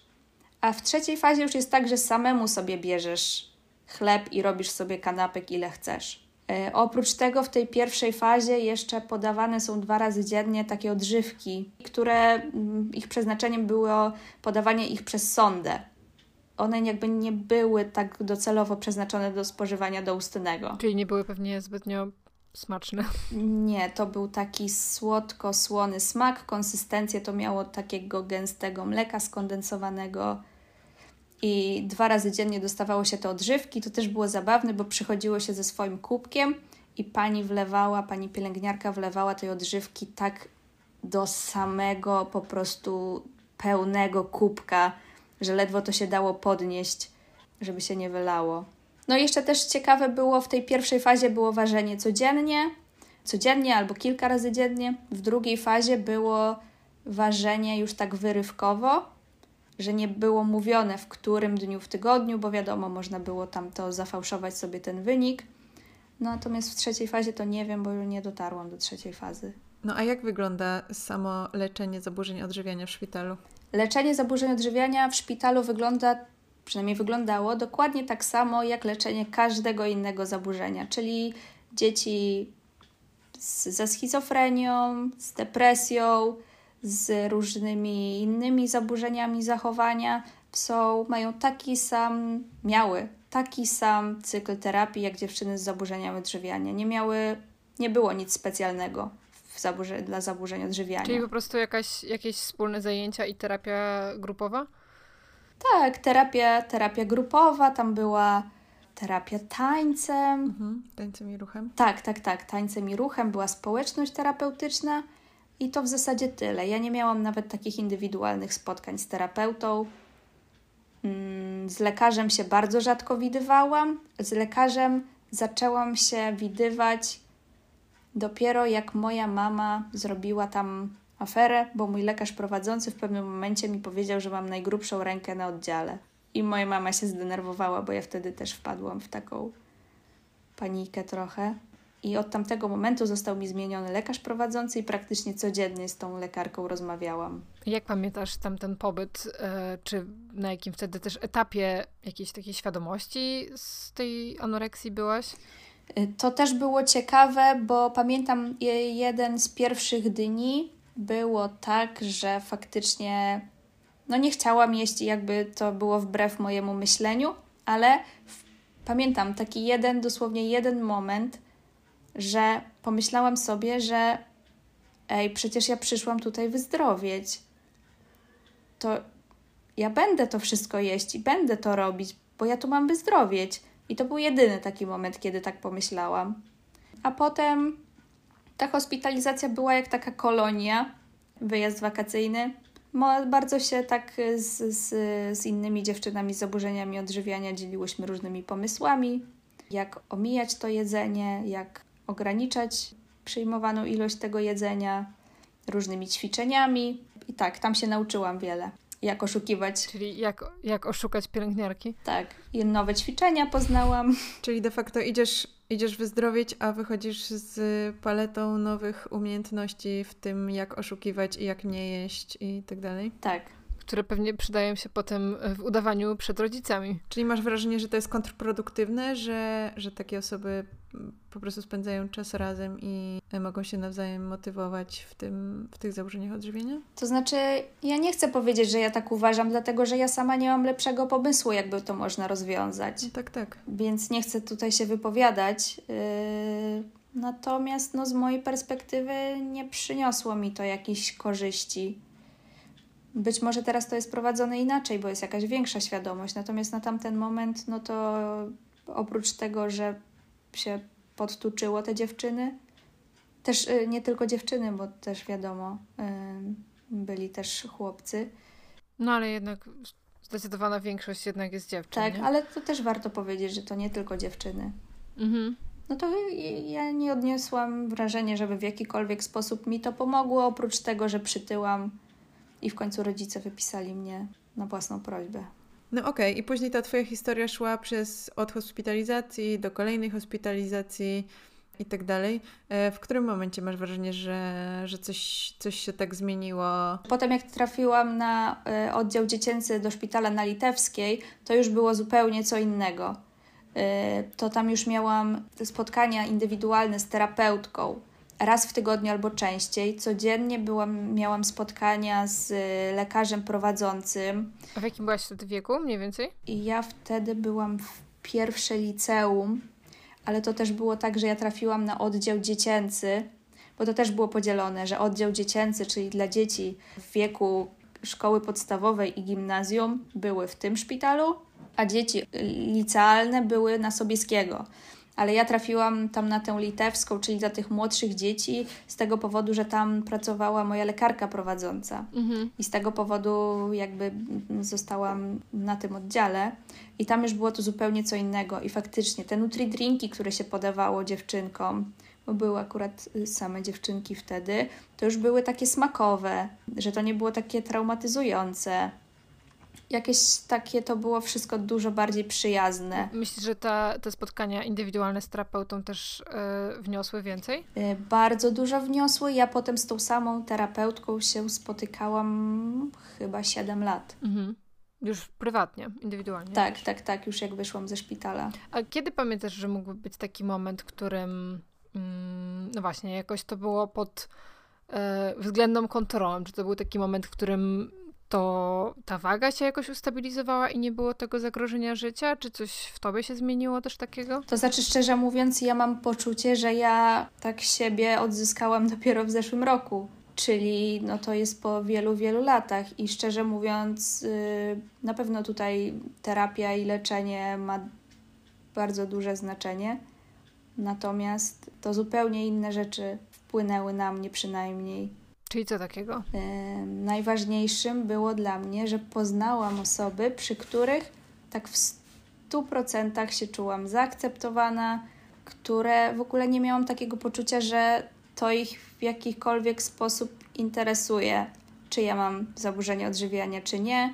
A w trzeciej fazie już jest tak, że samemu sobie bierzesz chleb i robisz sobie kanapek ile chcesz. E, oprócz tego w tej pierwszej fazie jeszcze podawane są dwa razy dziennie takie odżywki, które mm, ich przeznaczeniem było podawanie ich przez sondę. One jakby nie były tak docelowo przeznaczone do spożywania doustnego. Czyli nie były pewnie zbytnio smaczne. Nie, to był taki słodko-słony smak. Konsystencję to miało takiego gęstego mleka skondensowanego. I dwa razy dziennie dostawało się te odżywki. To też było zabawne, bo przychodziło się ze swoim kubkiem i pani wlewała, pani pielęgniarka wlewała tej odżywki tak do samego po prostu pełnego kubka, że ledwo to się dało podnieść, żeby się nie wylało. No i jeszcze też ciekawe było, w tej pierwszej fazie było ważenie codziennie, codziennie albo kilka razy dziennie. W drugiej fazie było ważenie już tak wyrywkowo, że nie było mówione w którym dniu w tygodniu, bo wiadomo, można było tam to zafałszować sobie ten wynik. Natomiast w trzeciej fazie to nie wiem, bo nie dotarłam do trzeciej fazy. No a jak wygląda samo leczenie zaburzeń odżywiania w szpitalu? Leczenie zaburzeń odżywiania w szpitalu wygląda, przynajmniej wyglądało, dokładnie tak samo jak leczenie każdego innego zaburzenia, czyli dzieci z, ze schizofrenią, z depresją, z różnymi innymi zaburzeniami zachowania są, mają taki sam, miały taki sam cykl terapii jak dziewczyny z zaburzeniami odżywiania. Nie miały, nie było nic specjalnego w zaburze, dla zaburzeń odżywiania. Czyli po prostu jakaś, jakieś wspólne zajęcia i terapia grupowa? Tak, terapia, terapia grupowa, tam była terapia tańcem. Mhm, tańcem i ruchem? Tak, tak, tak, tańcem i ruchem. Była społeczność terapeutyczna i to w zasadzie tyle. Ja nie miałam nawet takich indywidualnych spotkań z terapeutą. Mm, z lekarzem się bardzo rzadko widywałam. Z lekarzem zaczęłam się widywać dopiero jak moja mama zrobiła tam aferę, bo mój lekarz prowadzący w pewnym momencie mi powiedział, że mam najgrubszą rękę na oddziale. I moja mama się zdenerwowała, bo ja wtedy też wpadłam w taką panikę trochę. I od tamtego momentu został mi zmieniony lekarz prowadzący i praktycznie codziennie z tą lekarką rozmawiałam. Jak pamiętasz tam ten pobyt, e, czy na jakim wtedy też etapie jakiejś takiej świadomości z tej anoreksji byłaś? Y, to też było ciekawe, bo pamiętam jeden z pierwszych dni było tak, że faktycznie no nie chciałam jeść i jakby to było wbrew mojemu myśleniu, ale pamiętam taki jeden, dosłownie jeden moment, że pomyślałam sobie, że ej, przecież ja przyszłam tutaj wyzdrowieć. To ja będę to wszystko jeść i będę to robić, bo ja tu mam wyzdrowieć. I to był jedyny taki moment, kiedy tak pomyślałam. A potem ta hospitalizacja była jak taka kolonia, wyjazd wakacyjny. Bardzo się tak z, z, z innymi dziewczynami z zaburzeniami odżywiania dzieliłyśmy różnymi pomysłami, jak omijać to jedzenie, jak ograniczać przyjmowaną ilość tego jedzenia różnymi ćwiczeniami. I tak, tam się nauczyłam wiele. Jak oszukiwać. Czyli jak, jak oszukać pielęgniarki? Tak. I nowe ćwiczenia poznałam. Czyli de facto idziesz, idziesz wyzdrowieć, a wychodzisz z paletą nowych umiejętności w tym, jak oszukiwać i jak nie jeść i tak dalej? Tak które pewnie przydają się potem w udawaniu przed rodzicami. Czyli masz wrażenie, że to jest kontrproduktywne, że, że takie osoby po prostu spędzają czas razem i mogą się nawzajem motywować w, tym, w tych zaburzeniach odżywienia? To znaczy, ja nie chcę powiedzieć, że ja tak uważam, dlatego że ja sama nie mam lepszego pomysłu, jakby to można rozwiązać. No tak, tak. Więc nie chcę tutaj się wypowiadać. Yy, natomiast no, z mojej perspektywy nie przyniosło mi to jakichś korzyści. Być może teraz to jest prowadzone inaczej, bo jest jakaś większa świadomość, natomiast na tamten moment, no to oprócz tego, że się podtuczyło te dziewczyny, też y, nie tylko dziewczyny, bo też wiadomo, y, byli też chłopcy. No ale jednak zdecydowana większość jednak jest dziewczyn. Tak, nie? ale to też warto powiedzieć, że to nie tylko dziewczyny. Mhm. No to ja nie odniosłam wrażenia, żeby w jakikolwiek sposób mi to pomogło, oprócz tego, że przytyłam i w końcu rodzice wypisali mnie na własną prośbę. No okej, okay. i później ta Twoja historia szła przez od hospitalizacji do kolejnej hospitalizacji i tak dalej. E, w którym momencie masz wrażenie, że, że coś, coś się tak zmieniło? Potem jak trafiłam na e, oddział dziecięcy do szpitala na Litewskiej, to już było zupełnie co innego. E, to tam już miałam spotkania indywidualne z terapeutką raz w tygodniu albo częściej. Codziennie byłam, miałam spotkania z lekarzem prowadzącym. A w jakim byłaś wtedy wieku mniej więcej? I ja wtedy byłam w pierwsze liceum, ale to też było tak, że ja trafiłam na oddział dziecięcy, bo to też było podzielone, że oddział dziecięcy, czyli dla dzieci w wieku szkoły podstawowej i gimnazjum były w tym szpitalu, a dzieci licealne były na Sobieskiego ale ja trafiłam tam na tę litewską, czyli dla tych młodszych dzieci, z tego powodu, że tam pracowała moja lekarka prowadząca. Mhm. I z tego powodu jakby zostałam na tym oddziale. I tam już było to zupełnie co innego. I faktycznie te nutri-drinki, które się podawało dziewczynkom, bo były akurat y, same dziewczynki wtedy, to już były takie smakowe, że to nie było takie traumatyzujące. Jakieś takie to było wszystko dużo bardziej przyjazne. Myślisz, że ta, te spotkania indywidualne z terapeutą też yy, wniosły więcej? Yy, bardzo dużo wniosły. Ja potem z tą samą terapeutką się spotykałam chyba 7 lat. Mhm. Już prywatnie, indywidualnie. Tak, tak, tak, już jak wyszłam ze szpitala. A kiedy pamiętasz, że mógłby być taki moment, w którym, mm, no właśnie, jakoś to było pod e, względną kontrolą? Czy to był taki moment, w którym to ta waga się jakoś ustabilizowała i nie było tego zagrożenia życia? Czy coś w tobie się zmieniło też takiego? To znaczy, szczerze mówiąc, ja mam poczucie, że ja tak siebie odzyskałam dopiero w zeszłym roku czyli no to jest po wielu, wielu latach i szczerze mówiąc, yy, na pewno tutaj terapia i leczenie ma bardzo duże znaczenie, natomiast to zupełnie inne rzeczy wpłynęły na mnie przynajmniej. Czyli co takiego? Yy, najważniejszym było dla mnie, że poznałam osoby, przy których tak w stu procentach się czułam zaakceptowana, które w ogóle nie miałam takiego poczucia, że to ich w jakikolwiek sposób interesuje, czy ja mam zaburzenie odżywiania, czy nie.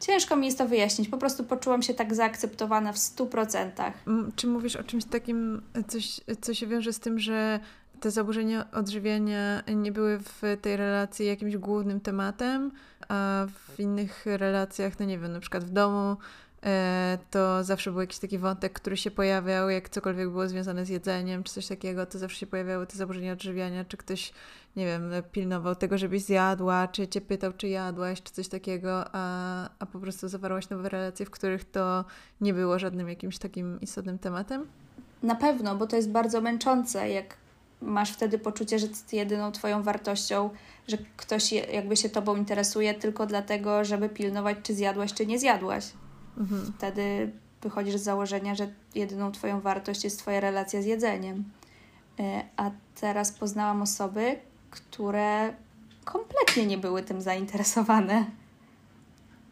Ciężko mi jest to wyjaśnić. Po prostu poczułam się tak zaakceptowana w 100%. Czy mówisz o czymś takim, coś, co się wiąże z tym, że te zaburzenia odżywiania nie były w tej relacji jakimś głównym tematem, a w innych relacjach, no nie wiem, na przykład w domu E, to zawsze był jakiś taki wątek, który się pojawiał, jak cokolwiek było związane z jedzeniem, czy coś takiego, to zawsze się pojawiały te zaburzenia odżywiania, czy ktoś, nie wiem, pilnował tego, żebyś zjadła, czy cię pytał, czy jadłaś, czy coś takiego, a, a po prostu zawarłaś nowe relacje, w których to nie było żadnym jakimś takim istotnym tematem? Na pewno, bo to jest bardzo męczące, jak masz wtedy poczucie, że jedyną twoją wartością, że ktoś jakby się tobą interesuje tylko dlatego, żeby pilnować, czy zjadłaś, czy nie zjadłaś. Mhm. Wtedy wychodzisz z założenia, że jedyną Twoją wartość jest Twoja relacja z jedzeniem. E, a teraz poznałam osoby, które kompletnie nie były tym zainteresowane.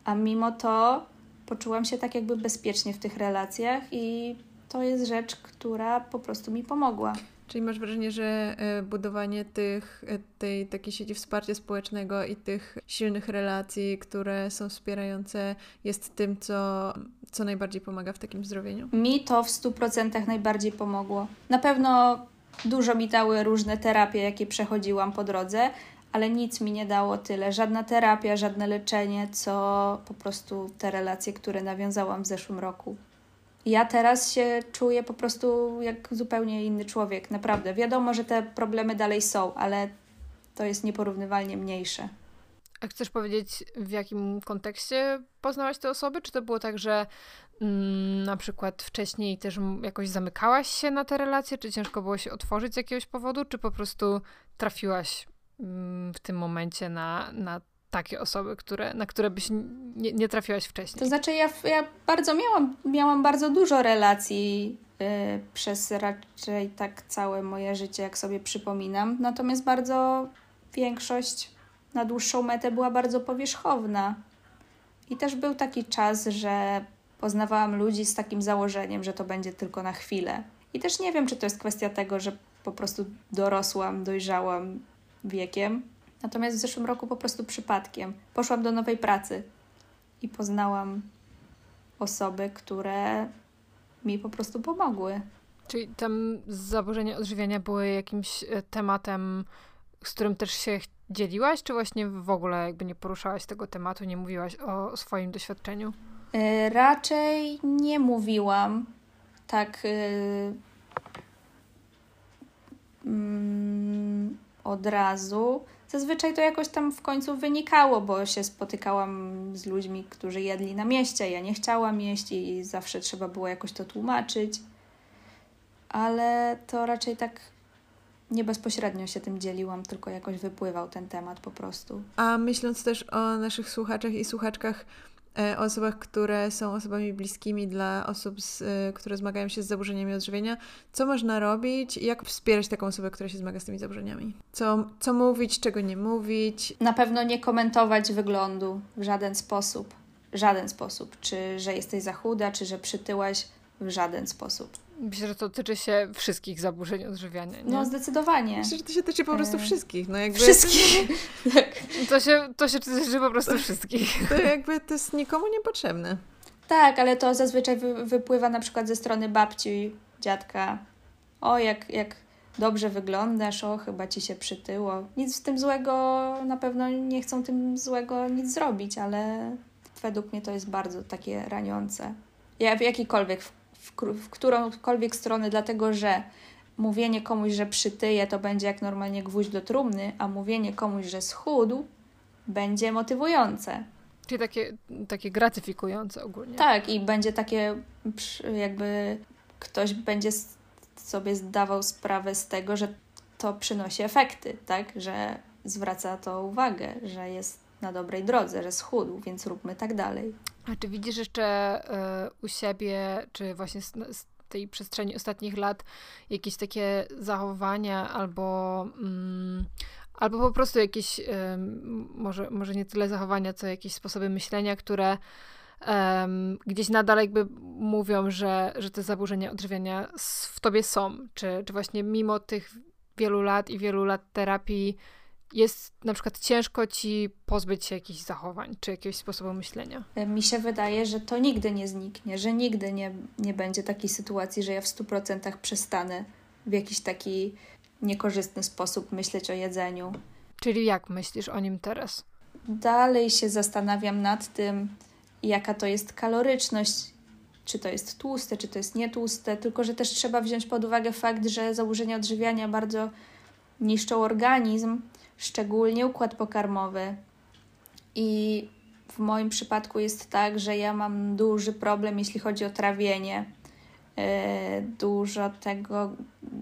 A mimo to poczułam się tak jakby bezpiecznie w tych relacjach i to jest rzecz, która po prostu mi pomogła. Czyli masz wrażenie, że e, budowanie tych, e, tej takiej sieci wsparcia społecznego i tych silnych relacji, które są wspierające, jest tym, co, co najbardziej pomaga w takim zdrowieniu? Mi to w 100% najbardziej pomogło. Na pewno dużo mi dały różne terapie, jakie przechodziłam po drodze, ale nic mi nie dało tyle. Żadna terapia, żadne leczenie, co po prostu te relacje, które nawiązałam w zeszłym roku ja teraz się czuję po prostu jak zupełnie inny człowiek, naprawdę. Wiadomo, że te problemy dalej są, ale to jest nieporównywalnie mniejsze. A chcesz powiedzieć, w jakim kontekście poznałaś te osoby? Czy to było tak, że mm, na przykład wcześniej też jakoś zamykałaś się na te relacje, czy ciężko było się otworzyć z jakiegoś powodu, czy po prostu trafiłaś mm, w tym momencie na, na takie osoby, które, na które byś nie, nie trafiłaś wcześniej? To znaczy, ja, ja bardzo miałam, miałam bardzo dużo relacji yy, przez raczej tak całe moje życie, jak sobie przypominam. Natomiast bardzo większość na dłuższą metę była bardzo powierzchowna. I też był taki czas, że poznawałam ludzi z takim założeniem, że to będzie tylko na chwilę. I też nie wiem, czy to jest kwestia tego, że po prostu dorosłam, dojrzałam wiekiem, Natomiast w zeszłym roku po prostu przypadkiem poszłam do nowej pracy i poznałam osoby, które mi po prostu pomogły. Czyli tam zaburzenia odżywiania były jakimś e, tematem, z którym też się dzieliłaś, czy właśnie w ogóle jakby nie poruszałaś tego tematu, nie mówiłaś o swoim doświadczeniu? Yy, raczej nie mówiłam tak yy, yy, od razu. Zazwyczaj to jakoś tam w końcu wynikało, bo się spotykałam z ludźmi, którzy jedli na mieście. Ja nie chciałam jeść i zawsze trzeba było jakoś to tłumaczyć. Ale to raczej tak nie bezpośrednio się tym dzieliłam, tylko jakoś wypływał ten temat po prostu. A myśląc też o naszych słuchaczach i słuchaczkach, osobach, które są osobami bliskimi dla osób, z, e, które zmagają się z zaburzeniami odżywienia. Co można robić? Jak wspierać taką osobę, która się zmaga z tymi zaburzeniami? Co, co mówić, czego nie mówić? Na pewno nie komentować wyglądu w żaden sposób. Żaden sposób. Czy że jesteś za chuda, czy że przytyłaś. w żaden sposób. Myślę, że to tyczy się wszystkich zaburzeń odżywiania. Nie? No, zdecydowanie. Myślę, że to się tyczy po prostu e, wszystkich. No jakby wszystkich. <laughs> tak. To się, to się tyczy po prostu wszystkich. <laughs> To jakby to jest nikomu niepotrzebne. Tak, ale to zazwyczaj wy, wypływa na przykład ze strony babci, dziadka. O, jak, jak dobrze wyglądasz, o, chyba ci się przytyło. Nic z tym złego, na pewno nie chcą tym złego nic zrobić, ale według mnie to jest bardzo takie raniące. Ja w jakikolwiek, w, w, którąkolwiek stronę, dlatego że mówienie komuś, że przytyje, to będzie jak normalnie gwóźdź do trumny, a mówienie komuś, że schudł, będzie motywujące. Czyli takie, takie gratyfikujące ogólnie. Tak, i będzie takie, jakby ktoś będzie sobie zdawał sprawę z tego, że to przynosi efekty, tak? Że zwraca to uwagę, że jest na dobrej drodze, że schudł, więc róbmy tak dalej. A czy widzisz jeszcze y, u siebie, czy właśnie z, z, tej przestrzeni ostatnich lat jakieś takie zachowania albo, mm, albo po prostu jakieś, y, może, może nie tyle zachowania, co jakieś sposoby myślenia, które um, gdzieś nadal jakby mówią, że, że te zaburzenia odżywiania w tobie są? Czy, czy właśnie mimo tych wielu lat i wielu lat terapii jest na przykład ciężko ci pozbyć się jakichś zachowań czy jakiegoś sposobu myślenia? Mi się wydaje, że to nigdy nie zniknie, że nigdy nie, nie będzie takiej sytuacji, że ja w 100% przestanę w jakiś taki niekorzystny sposób myśleć o jedzeniu. Czyli jak myślisz o nim teraz? Dalej się zastanawiam nad tym, jaka to jest kaloryczność, czy to jest tłuste, czy to jest nietłuste, tylko że też trzeba wziąć pod uwagę fakt, że zaburzenia odżywiania bardzo niszczą organizm, szczególnie układ pokarmowy. I w moim przypadku jest tak, że ja mam duży problem, jeśli chodzi o trawienie. E, dużo tego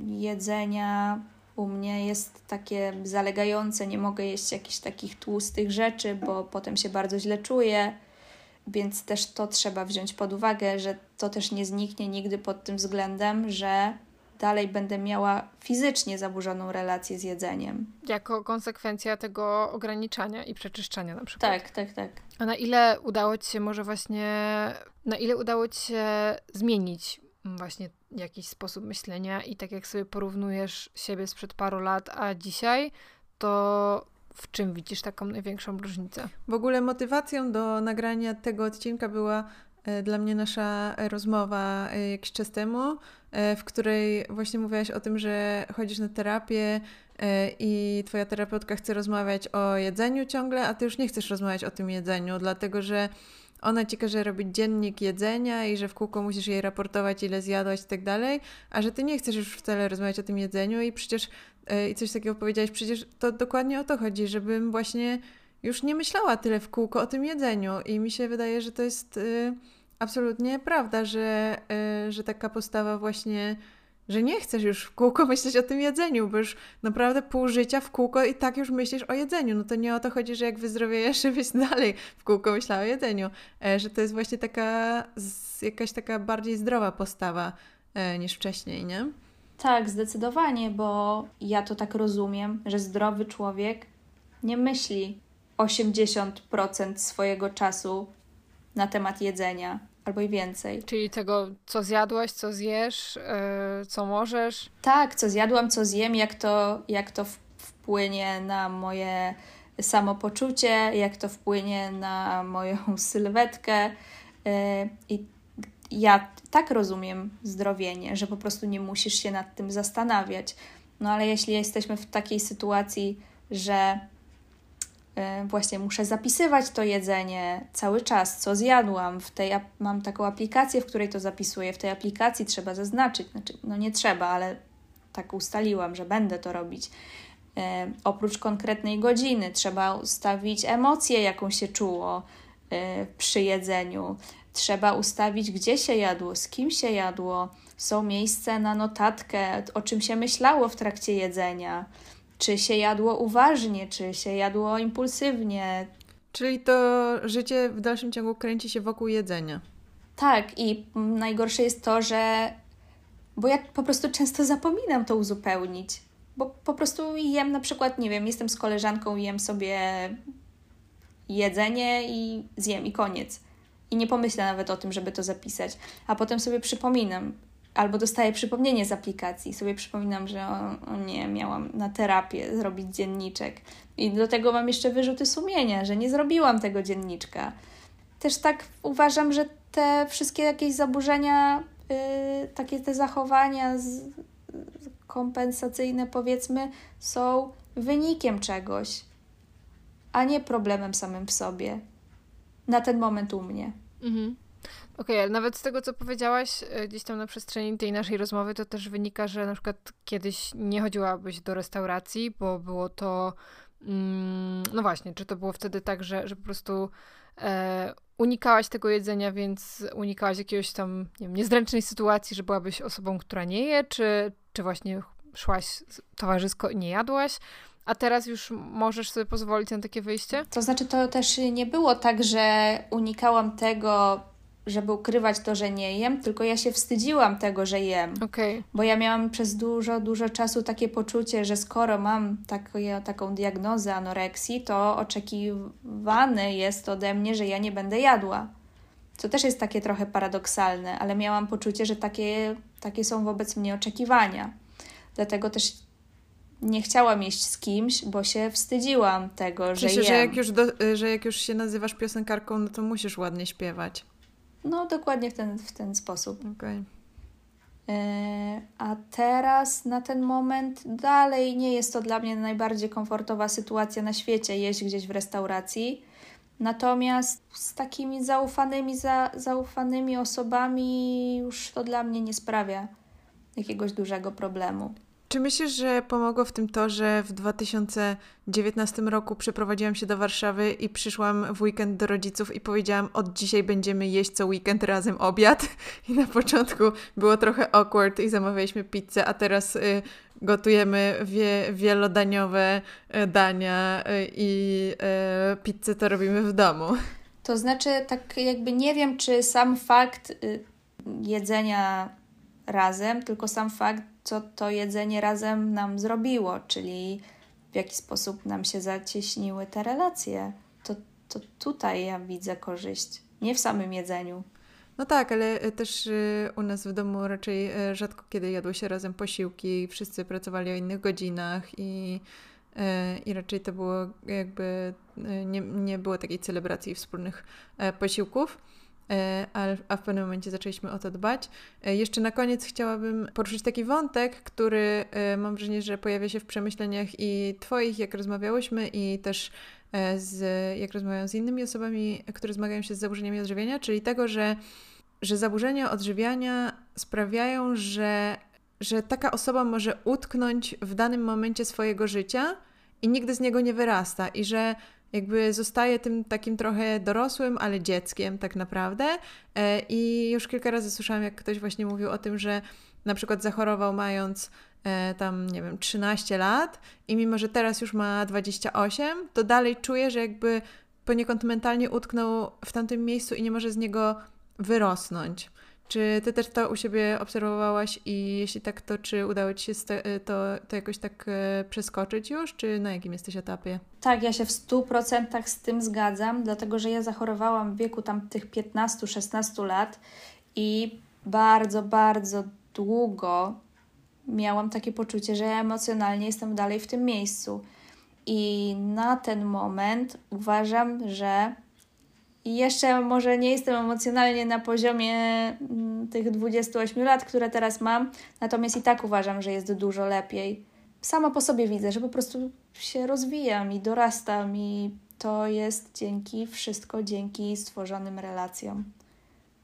jedzenia u mnie jest takie zalegające, nie mogę jeść jakichś takich tłustych rzeczy, bo potem się bardzo źle czuję. Więc też to trzeba wziąć pod uwagę, że to też nie zniknie nigdy pod tym względem, że dalej będę miała fizycznie zaburzoną relację z jedzeniem. Jako konsekwencja tego ograniczania i przeczyszczania na przykład. Tak, tak, tak. A na ile udało Ci się może właśnie, na ile udało Ci się zmienić właśnie jakiś sposób myślenia i tak jak sobie porównujesz siebie sprzed paru lat, a dzisiaj, to w czym widzisz taką największą różnicę? W ogóle motywacją do nagrania tego odcinka była dla mnie nasza rozmowa e, jakiś czas temu, e, w której właśnie mówiłaś o tym, że chodzisz na terapię i twoja terapeutka chce rozmawiać o jedzeniu ciągle, a ty już nie chcesz rozmawiać o tym jedzeniu, dlatego że ona ci każe robić dziennik jedzenia i że w kółko musisz jej raportować, ile zjadłaś i tak dalej, a że ty nie chcesz już wcale rozmawiać o tym jedzeniu i przecież E, i coś takiego powiedziałeś, przecież to dokładnie o to chodzi, żebym właśnie już nie myślała tyle w kółko o tym jedzeniu i mi się wydaje, że to jest y, absolutnie prawda, że, y, że taka postawa właśnie, że nie chcesz już w kółko <laughs> myśleć o tym jedzeniu, bo już naprawdę pół życia w kółko i tak już myślisz o jedzeniu. No to nie o to chodzi, że jak wyzdrowiejesz, <laughs> żebyś dalej w kółko myślała o jedzeniu, e, że to jest właśnie taka jakaś taka bardziej zdrowa postawa e, niż wcześniej, nie? Tak, zdecydowanie, bo ja to tak rozumiem, że zdrowy człowiek nie myśli 80% swojego czasu na temat jedzenia, albo i więcej. Czyli tego, co zjadłaś, co zjesz, yy, co możesz? Tak, co zjadłam, co zjem, jak to, jak to wpłynie na moje samopoczucie, jak to wpłynie na moją <laughs> sylwetkę. Yy, I ja tak rozumiem zdrowienie, że po prostu nie musisz się nad tym zastanawiać. No ale jeśli jesteśmy w takiej sytuacji, że właśnie muszę zapisywać to jedzenie cały czas, co zjadłam, w tej mam taką aplikację, w której to zapisuję, w tej aplikacji trzeba zaznaczyć, znaczy, no nie trzeba, ale tak ustaliłam, że będę to robić. Y, oprócz konkretnej godziny trzeba ustawić emocję, jaką się czuło y, przy jedzeniu Trzeba ustawić, gdzie się jadło, z kim się jadło. Są miejsca na notatkę, o czym się myślało w trakcie jedzenia. Czy się jadło uważnie, czy się jadło impulsywnie. Czyli to życie w dalszym ciągu kręci się wokół jedzenia. Tak, i najgorsze jest to, że. Bo ja po prostu często zapominam to uzupełnić. Bo po prostu jem na przykład, nie wiem, jestem z koleżanką i jem sobie jedzenie i zjem i koniec i nie pomyślę nawet o tym, żeby to zapisać. A potem sobie przypominam, albo dostaję przypomnienie z aplikacji, sobie przypominam, że o, o, nie, miałam na terapię zrobić dzienniczek. I do tego mam jeszcze wyrzuty sumienia, że nie zrobiłam tego dzienniczka. Też tak uważam, że te wszystkie jakieś zaburzenia, yy, takie te zachowania z, kompensacyjne, powiedzmy, są wynikiem czegoś, a nie problemem samym w sobie. Na ten moment u mnie. Mhm. Okej, okay, ale nawet z tego, co powiedziałaś e, gdzieś tam na przestrzeni tej naszej rozmowy, to też wynika, że na przykład kiedyś nie chodziłabyś do restauracji, bo było to. Mm, no właśnie, czy to było wtedy tak, że, że po prostu e, unikałaś tego jedzenia, więc unikałaś jakiegoś tam, nie wiem, niezręcznej sytuacji, że byłabyś osobą, która nie je, czy, czy właśnie szłaś towarzysko i nie jadłaś? A teraz już możesz sobie pozwolić na takie wyjście? To znaczy, to też nie było tak, że unikałam tego żeby ukrywać to, że nie jem, tylko ja się wstydziłam tego, że jem. Okay. Bo ja miałam przez dużo, dużo czasu takie poczucie, że skoro mam takie, taką diagnozę anoreksji, to oczekiwane jest ode mnie, że ja nie będę jadła. Co też jest takie trochę paradoksalne, ale miałam poczucie, że takie, takie są wobec mnie oczekiwania. Dlatego też nie chciałam jeść z kimś, bo się wstydziłam tego, że jem. Że jak, już do, że jak już się nazywasz piosenkarką, no to musisz ładnie śpiewać. No, dokładnie w ten, w ten sposób. Okay. E, a teraz na ten moment dalej nie jest to dla mnie najbardziej komfortowa sytuacja na świecie jeść gdzieś w restauracji. Natomiast z takimi zaufanymi, za, zaufanymi osobami już to dla mnie nie sprawia jakiegoś dużego problemu. Czy myślisz, że pomogło w tym to, że w 2019 roku przeprowadziłam się do Warszawy i przyszłam w weekend do rodziców i powiedziałam, od dzisiaj będziemy jeść co weekend razem obiad? <laughs> I na początku było trochę awkward i zamawialiśmy pizzę, a teraz y, gotujemy wie, wielodaniowe y, dania y, i y, pizzę to robimy w domu. To znaczy, tak jakby nie wiem, czy sam fakt y, jedzenia razem, tylko sam fakt co to jedzenie razem nam zrobiło, czyli w jaki sposób nam się zacieśniły te relacje. To, to tutaj ja widzę korzyść, nie w samym jedzeniu. No tak, ale e, też e, u nas w domu raczej e, rzadko kiedy jadło się razem posiłki, wszyscy pracowali o innych godzinach i, i raczej to było jakby, nie, nie było takiej celebracji wspólnych posiłków. E, a w pewnym momencie zaczęliśmy o to dbać. E, jeszcze na koniec chciałabym poruszyć taki wątek, który e, mam wrażenie, że pojawia się w przemyśleniach i Twoich, jak rozmawiałyśmy, i też z, jak rozmawiam z innymi osobami, które zmagają się z zaburzeniami odżywiania, czyli tego, że, że zaburzenia odżywiania sprawiają, że, że taka osoba może utknąć w danym momencie swojego życia i nigdy z niego nie wyrasta, i że jakby zostaje tym takim trochę dorosłym, ale dzieckiem tak naprawdę. E, I już kilka razy słyszałam, jak ktoś właśnie mówił o tym, że na przykład zachorował mając e, tam, nie wiem, 13 lat i mimo, że teraz już ma 28, to dalej czuje, że jakby poniekąd mentalnie utknął w tamtym miejscu i nie może z niego wyrosnąć. Czy ty też to u siebie obserwowałaś i jeśli tak, to czy udało ci się to, to jakoś tak e, przeskoczyć już, czy na jakim jesteś etapie? Tak, ja się w 100% z tym zgadzam, dlatego że ja zachorowałam w wieku tam tych 15-16 lat i bardzo, bardzo długo miałam takie poczucie, że ja emocjonalnie jestem dalej w tym miejscu. I na ten moment uważam, że i jeszcze może nie jestem emocjonalnie na poziomie mm, tych 28 lat, które teraz mam, natomiast i tak uważam, że jest dużo lepiej. Sama po sobie widzę, że po prostu się rozwijam i dorastam, i to jest dzięki wszystko dzięki stworzonym relacjom.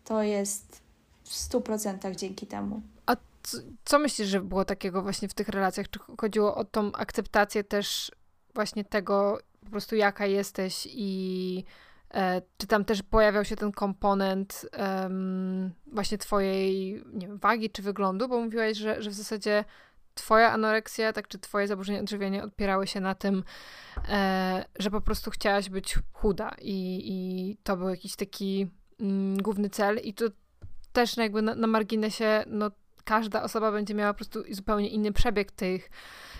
To jest w 100% dzięki temu. A co, co myślisz, że było takiego właśnie w tych relacjach? Czy chodziło o tą akceptację też właśnie tego, po prostu jaka jesteś i czy tam też pojawiał się ten komponent um, właśnie twojej nie wiem, wagi czy wyglądu, bo mówiłaś, że, że w zasadzie twoja anoreksja, tak czy twoje zaburzenia odżywiania odpierały się na tym, e, że po prostu chciałaś być chuda i, i to był jakiś taki mm, główny cel. I to też jakby na, na marginesie, no każda osoba będzie miała po prostu zupełnie inny przebieg tych,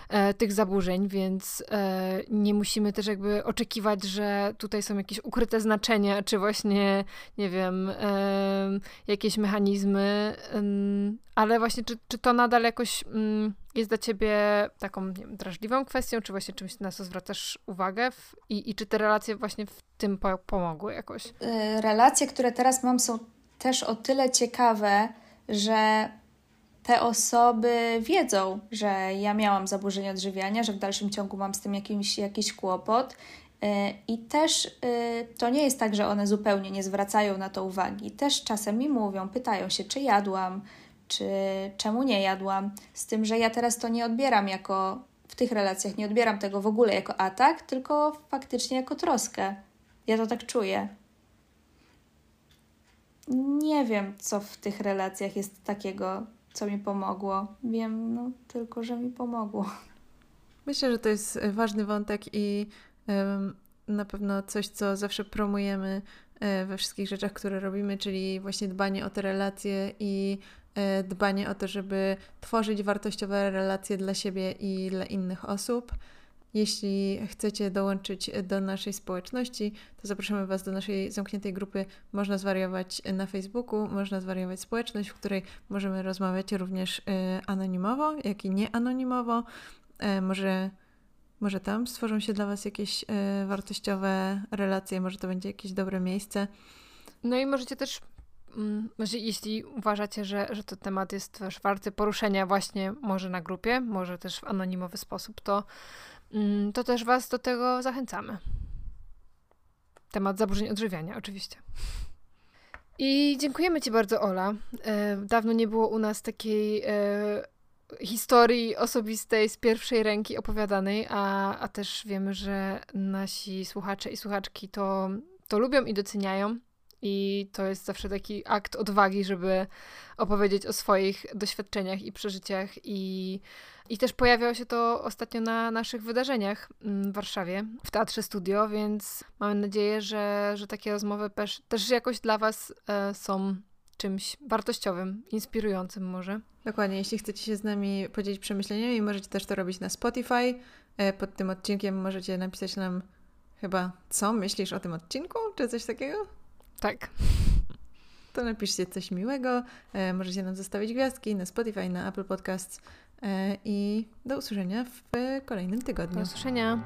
e, tych zaburzeń, więc e, nie musimy też jakby oczekiwać, że tutaj są jakieś ukryte znaczenia, czy właśnie, nie wiem, e, jakieś mechanizmy, ale właśnie czy, czy to nadal jakoś mm, jest dla ciebie taką nie wiem, drażliwą kwestią, czy właśnie czymś, na co zwracasz uwagę w, i, i czy te relacje właśnie w tym po, pomogły jakoś? Y, relacje, które teraz mam są też o tyle ciekawe, że te osoby wiedzą, że ja miałam zaburzenie odżywiania, że w dalszym ciągu mam z tym jakiś, jakiś kłopot. Y, I też y, to nie jest tak, że one zupełnie nie zwracają na to uwagi. Też czasem mi mówią, pytają się, czy jadłam, czy czemu nie jadłam. Z tym, że ja teraz to nie odbieram jako w tych relacjach, nie odbieram tego w ogóle jako atak, tylko faktycznie jako troskę. Ja to tak czuję. Nie wiem, co w tych relacjach jest takiego, co mi pomogło. Wiem no, tylko, że mi pomogło. Myślę, że to jest ważny wątek i na pewno coś, co zawsze promujemy e, we wszystkich rzeczach, które robimy, czyli właśnie dbanie o te relacje i e, dbanie o to, żeby tworzyć wartościowe relacje dla siebie i dla innych osób. Jeśli chcecie dołączyć do naszej społeczności, to zapraszamy Was do naszej zamkniętej grupy Można zwariować na Facebooku, Można zwariować społeczność, w której możemy rozmawiać również y, anonimowo, jak i nieanonimowo. E, może, może tam stworzą się dla Was jakieś y, wartościowe relacje, może to będzie jakieś dobre miejsce. No i możecie też mm, jeśli uważacie, że, że to temat jest też warty poruszenia właśnie może na grupie, może też w anonimowy sposób, to to też Was do tego zachęcamy. Temat zaburzeń odżywiania, oczywiście. I dziękujemy Ci bardzo, Ola. E, dawno nie było u nas takiej e, historii osobistej z pierwszej ręki opowiadanej, a, a też wiemy, że nasi słuchacze i słuchaczki to, to lubią i doceniają. I to jest zawsze taki akt odwagi, żeby opowiedzieć o swoich doświadczeniach i przeżyciach. I, i też pojawiało się to ostatnio na naszych wydarzeniach mm, w Warszawie, w Teatrze Studio, więc mamy nadzieję, że, że takie rozmowy też, też jakoś dla Was e, są czymś wartościowym, inspirującym może. Dokładnie, jeśli chcecie się z nami podzielić przemyśleniami, możecie też to robić na Spotify. E, pod tym odcinkiem możecie napisać nam chyba, co myślisz o tym odcinku, czy coś takiego? Tak. To napiszcie coś miłego. E, możecie nam zostawić gwiazdki na Spotify, na Apple Podcasts. E, I do usłyszenia w kolejnym tygodniu. Do usłyszenia.